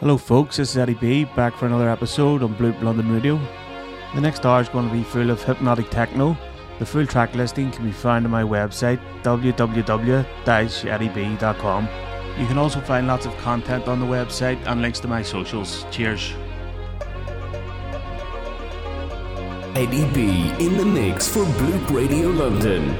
Hello, folks. This is Eddie B back for another episode on Bloop London Radio. The next hour is going to be full of hypnotic techno. The full track listing can be found on my website www.eddieb.com. You can also find lots of content on the website and links to my socials. Cheers. Eddie B in the mix for Bloop Radio London.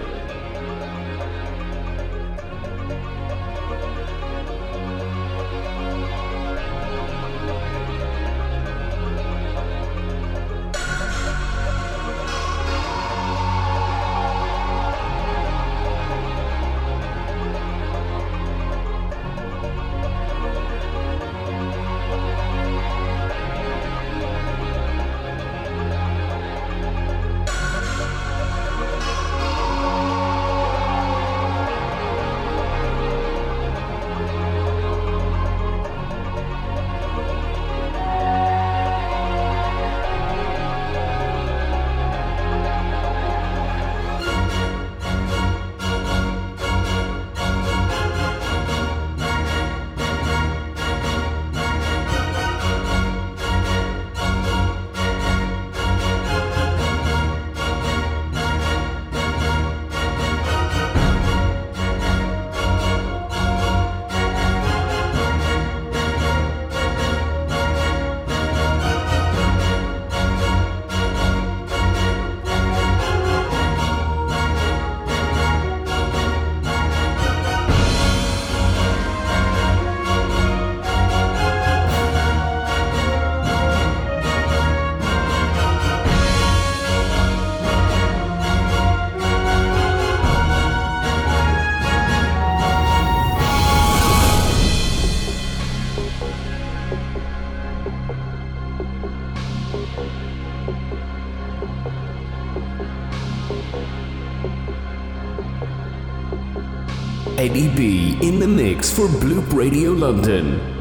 Mix for Bloop Radio London.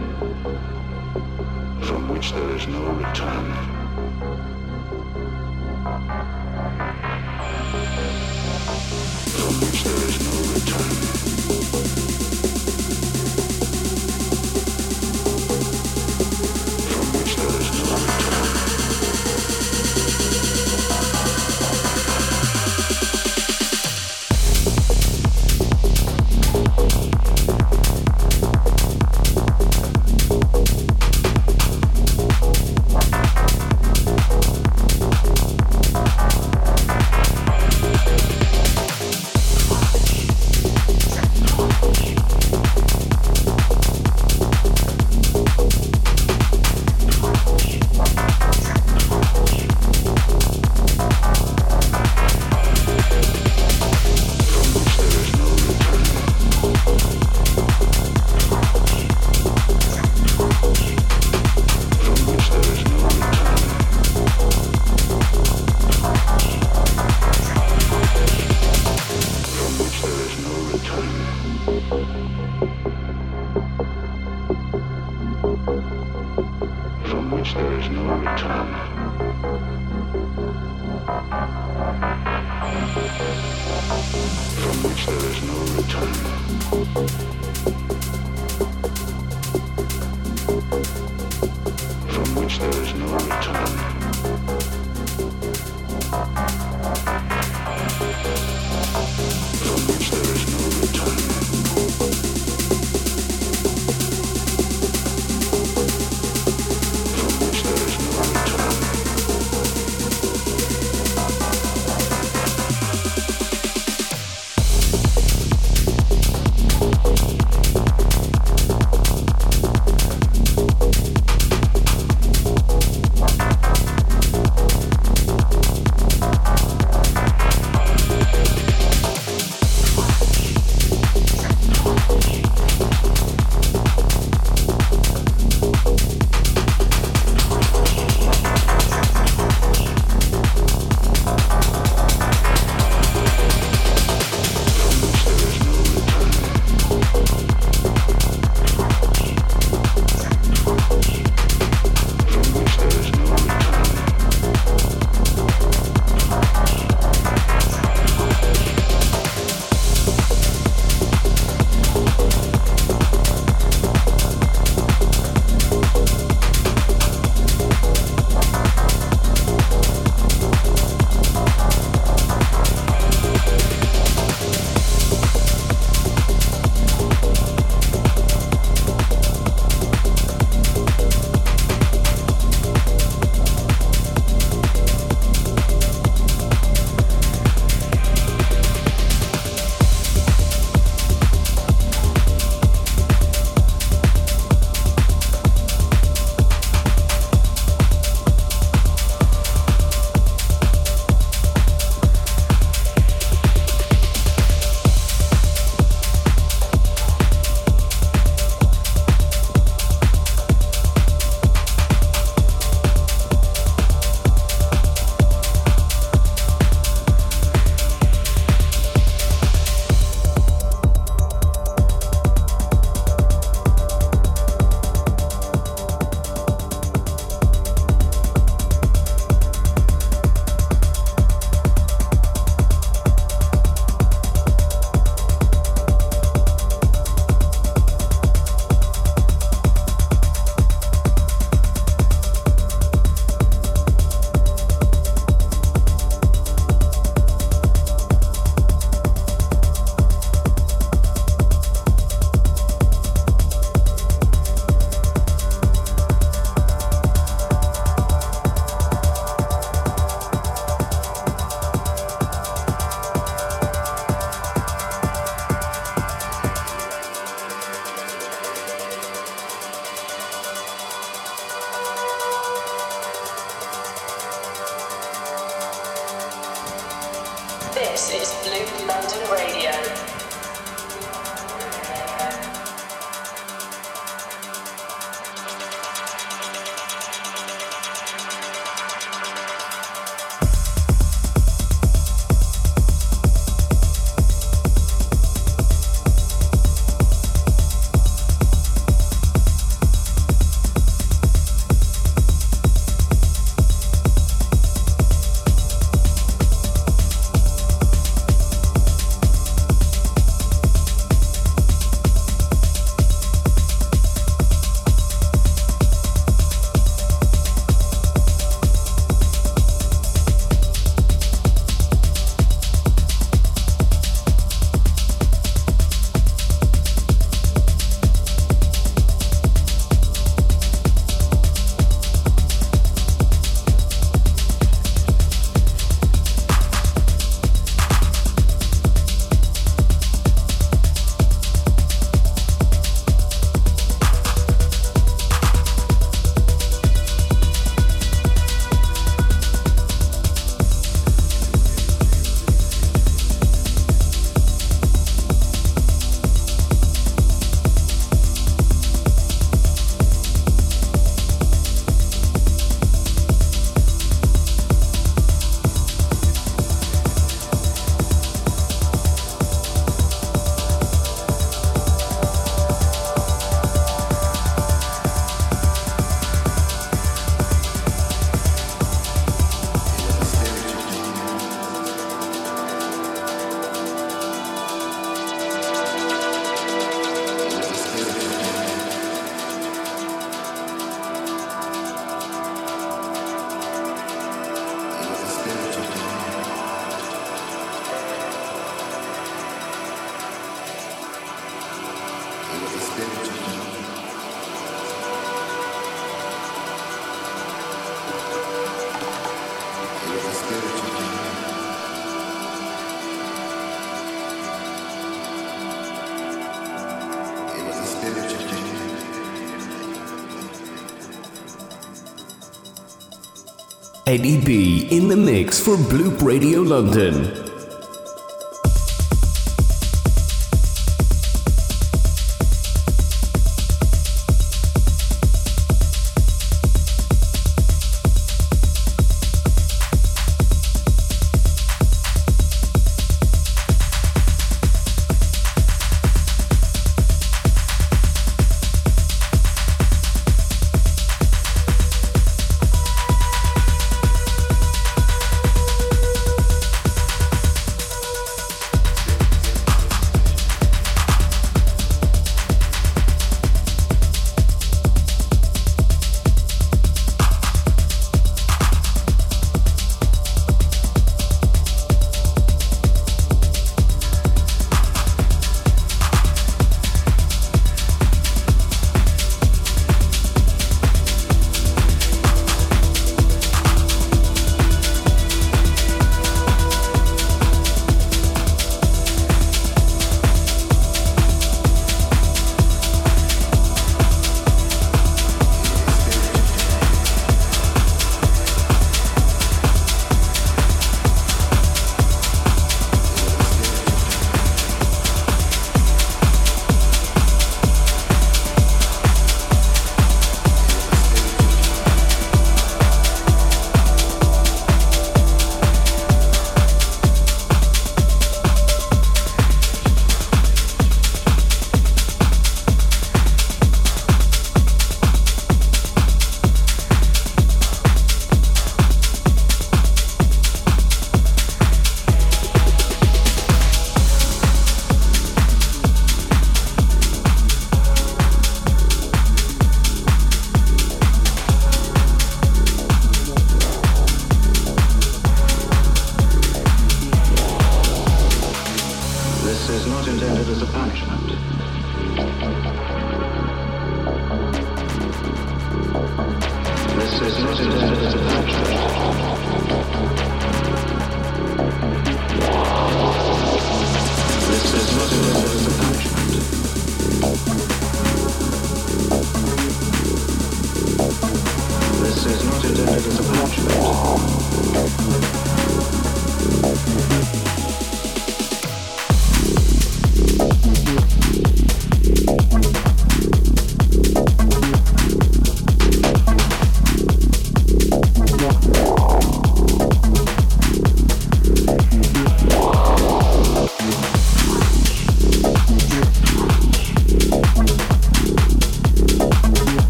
Eddie B in the mix for Bloop Radio London.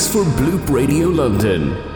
For Bloop Radio London.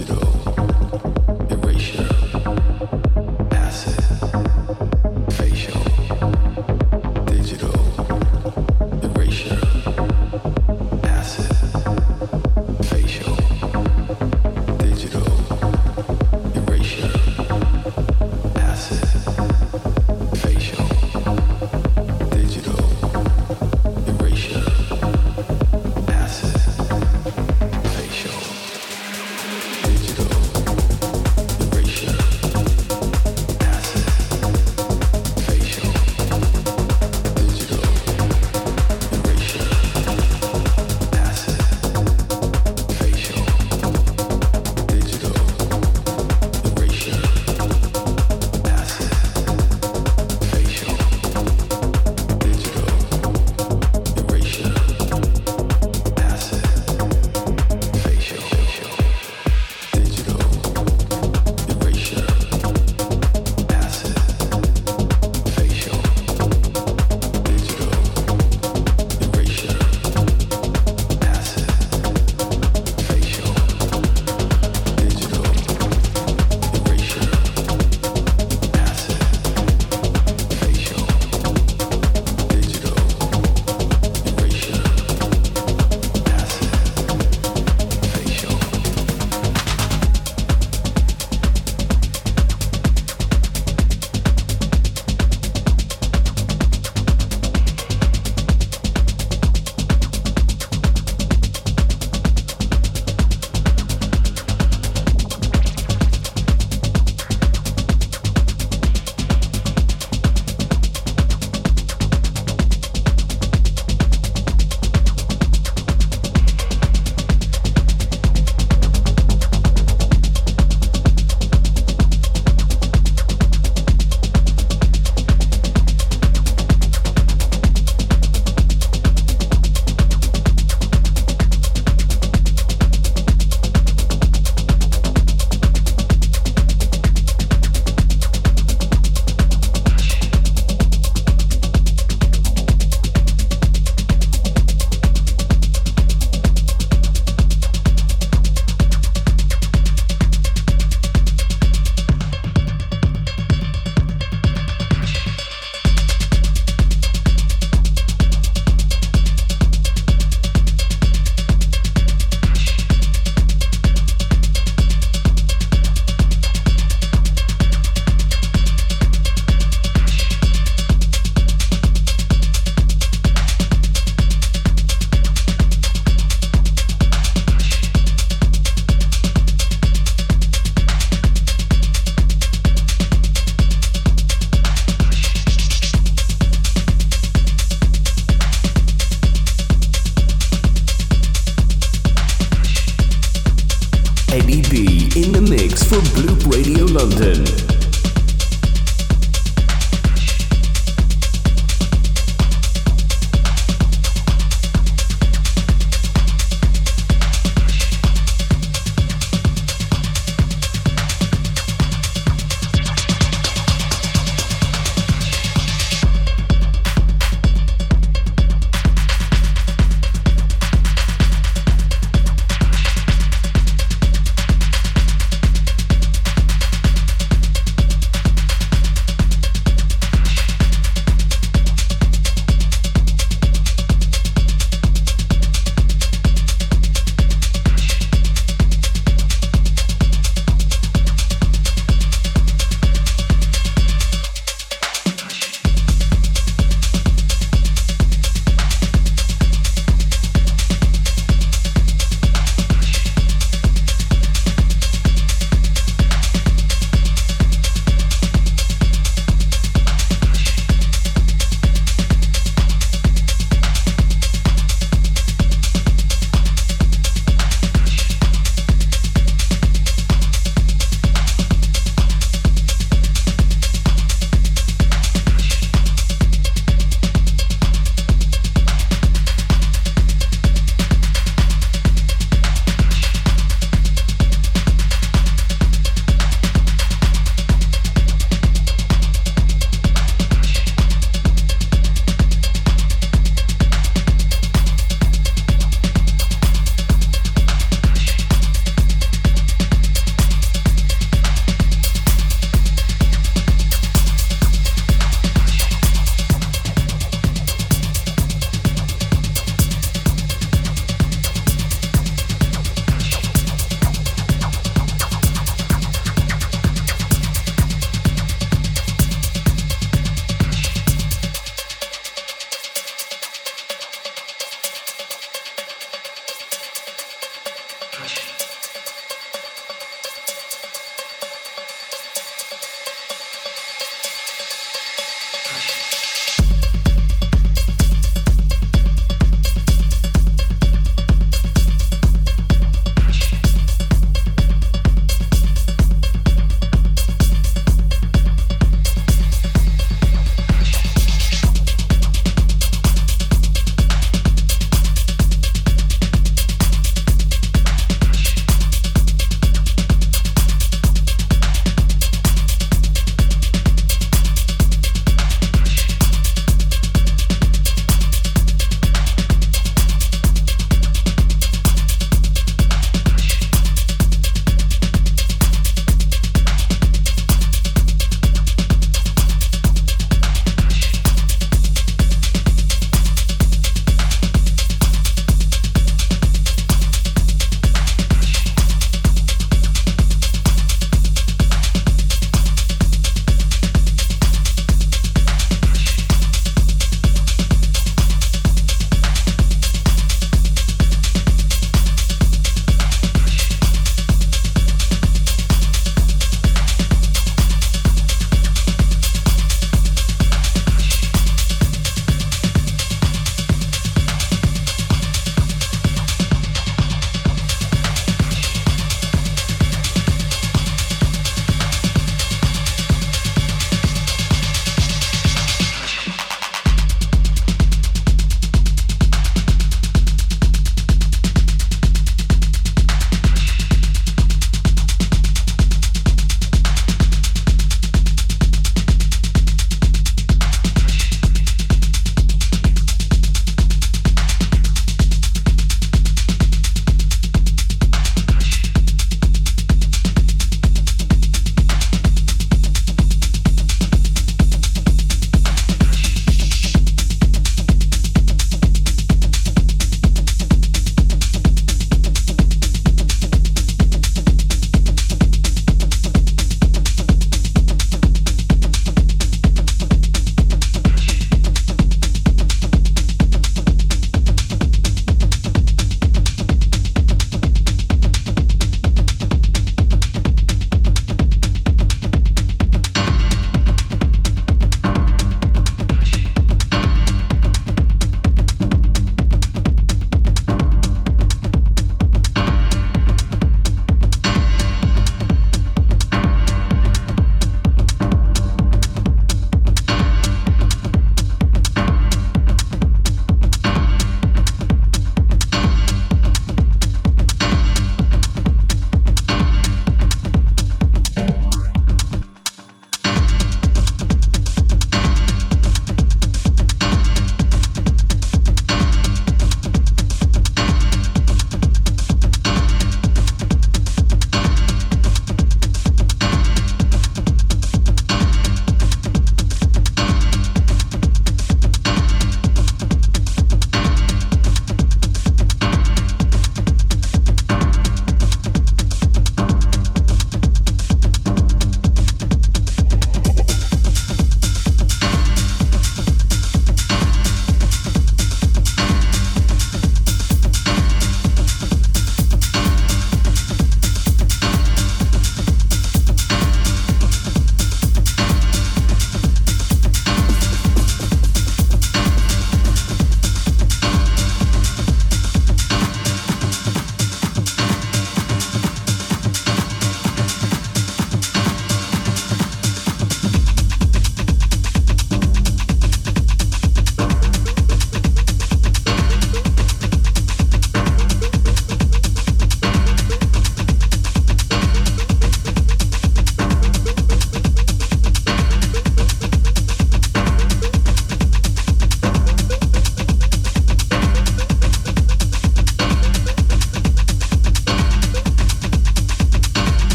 You?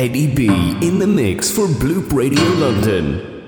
Eddie B in the mix for Bloop Radio London.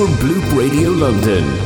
For Bloop Radio London.